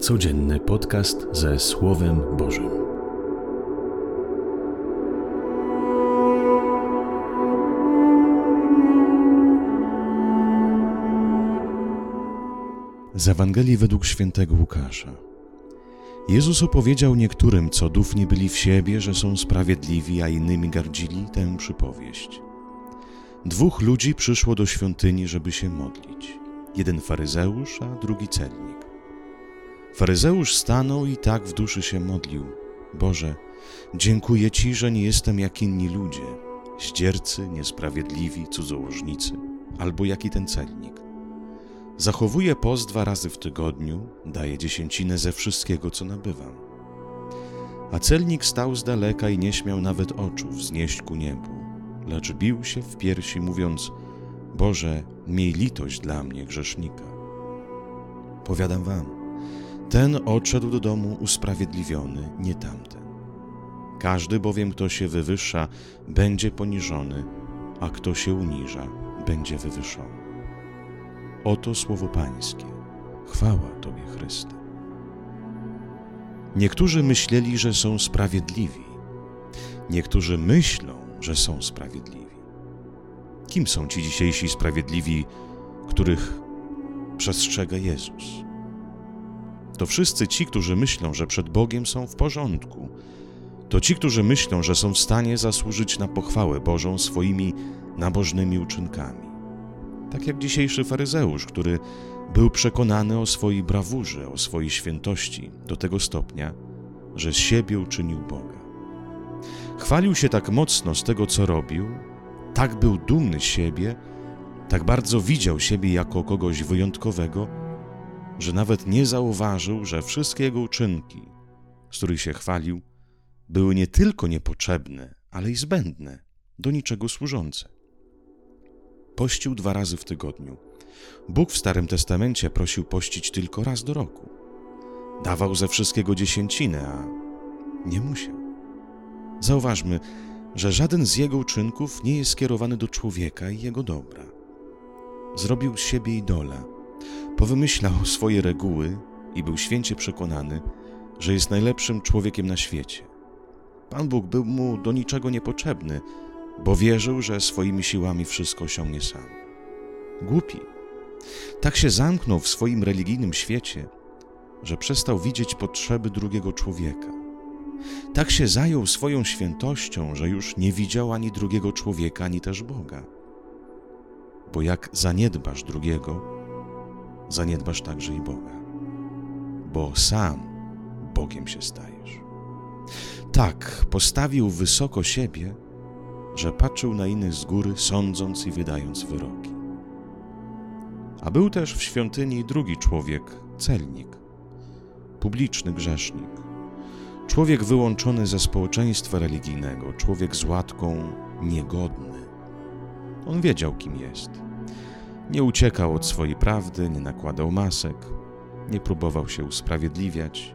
Codzienny podcast ze Słowem Bożym. Z Ewangelii według świętego Łukasza. Jezus opowiedział niektórym, co dów nie byli w siebie, że są sprawiedliwi, a innymi gardzili, tę przypowieść. Dwóch ludzi przyszło do świątyni, żeby się modlić. Jeden faryzeusz, a drugi celnik. Faryzeusz stanął i tak w duszy się modlił. Boże, dziękuję Ci, że nie jestem jak inni ludzie, zdziercy, niesprawiedliwi, cudzołożnicy, albo jak i ten celnik. Zachowuję post dwa razy w tygodniu, daję dziesięcinę ze wszystkiego, co nabywam. A celnik stał z daleka i nie śmiał nawet oczu wznieść ku niebu, lecz bił się w piersi, mówiąc: Boże, miej litość dla mnie, grzesznika. Powiadam wam, ten odszedł do domu usprawiedliwiony, nie tamten. Każdy bowiem, kto się wywyższa, będzie poniżony, a kto się uniża, będzie wywyższony. Oto słowo Pańskie. Chwała Tobie, Chryste. Niektórzy myśleli, że są sprawiedliwi. Niektórzy myślą, że są sprawiedliwi. Kim są ci dzisiejsi sprawiedliwi, których przestrzega Jezus? To wszyscy ci, którzy myślą, że przed Bogiem są w porządku. To ci, którzy myślą, że są w stanie zasłużyć na pochwałę Bożą swoimi nabożnymi uczynkami. Tak jak dzisiejszy faryzeusz, który był przekonany o swojej brawurze, o swojej świętości do tego stopnia, że z siebie uczynił Boga. Chwalił się tak mocno z tego, co robił, tak był dumny z siebie, tak bardzo widział siebie jako kogoś wyjątkowego, że nawet nie zauważył, że wszystkie jego uczynki, z których się chwalił, były nie tylko niepotrzebne, ale i zbędne, do niczego służące. Pościł dwa razy w tygodniu. Bóg w Starym Testamencie prosił pościć tylko raz do roku. Dawał ze wszystkiego dziesięcinę, a nie musiał. Zauważmy, że żaden z jego uczynków nie jest skierowany do człowieka i jego dobra. Zrobił z siebie idola, powymyślał swoje reguły i był święcie przekonany, że jest najlepszym człowiekiem na świecie. Pan Bóg był mu do niczego niepotrzebny, bo wierzył, że swoimi siłami wszystko osiągnie sam. Głupi. Tak się zamknął w swoim religijnym świecie, że przestał widzieć potrzeby drugiego człowieka. Tak się zajął swoją świętością, że już nie widział ani drugiego człowieka, ani też Boga. Bo jak zaniedbasz drugiego, zaniedbasz także i Boga. Bo sam Bogiem się stajesz. Tak postawił wysoko siebie, że patrzył na innych z góry, sądząc i wydając wyroki. A był też w świątyni drugi człowiek, celnik, publiczny grzesznik, człowiek wyłączony ze społeczeństwa religijnego, człowiek z łatką niegodny. On wiedział, kim jest. Nie uciekał od swojej prawdy, nie nakładał masek, nie próbował się usprawiedliwiać,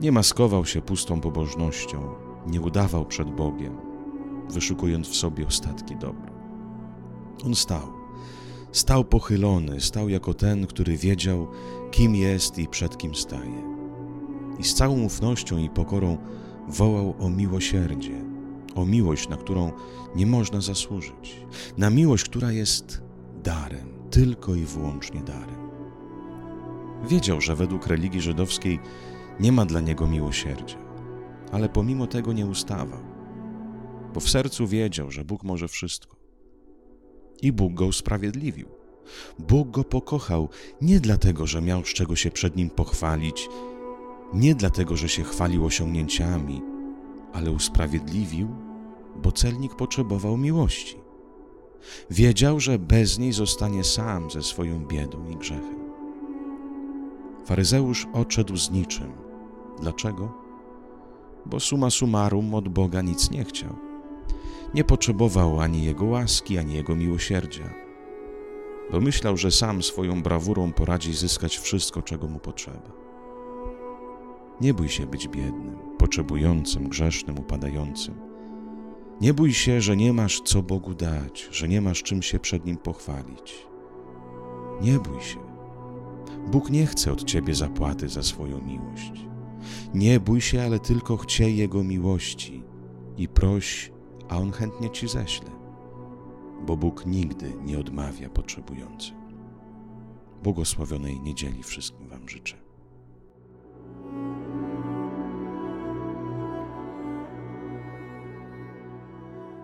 nie maskował się pustą pobożnością, nie udawał przed Bogiem, wyszukując w sobie ostatki dobra. On stał, stał pochylony, stał jako ten, który wiedział, kim jest i przed kim staje. I z całą ufnością i pokorą wołał o miłosierdzie, o miłość, na którą nie można zasłużyć, na miłość, która jest darem, tylko i wyłącznie darem. Wiedział, że według religii żydowskiej nie ma dla niego miłosierdzia, ale pomimo tego nie ustawał bo w sercu wiedział, że Bóg może wszystko. I Bóg go usprawiedliwił. Bóg go pokochał nie dlatego, że miał z czego się przed nim pochwalić, nie dlatego, że się chwalił osiągnięciami, ale usprawiedliwił, bo celnik potrzebował miłości. Wiedział, że bez niej zostanie sam ze swoją biedą i grzechem. Faryzeusz odszedł z niczym. Dlaczego? Bo suma summarum od Boga nic nie chciał. Nie potrzebował ani Jego łaski, ani Jego miłosierdzia, bo myślał, że sam swoją brawurą poradzi zyskać wszystko, czego mu potrzeba. Nie bój się być biednym, potrzebującym, grzesznym, upadającym. Nie bój się, że nie masz co Bogu dać, że nie masz czym się przed Nim pochwalić. Nie bój się, Bóg nie chce od ciebie zapłaty za swoją miłość. Nie bój się, ale tylko chciej Jego miłości i proś, a On chętnie ci ześle, bo Bóg nigdy nie odmawia potrzebującym. Błogosławionej niedzieli wszystkim Wam życzę.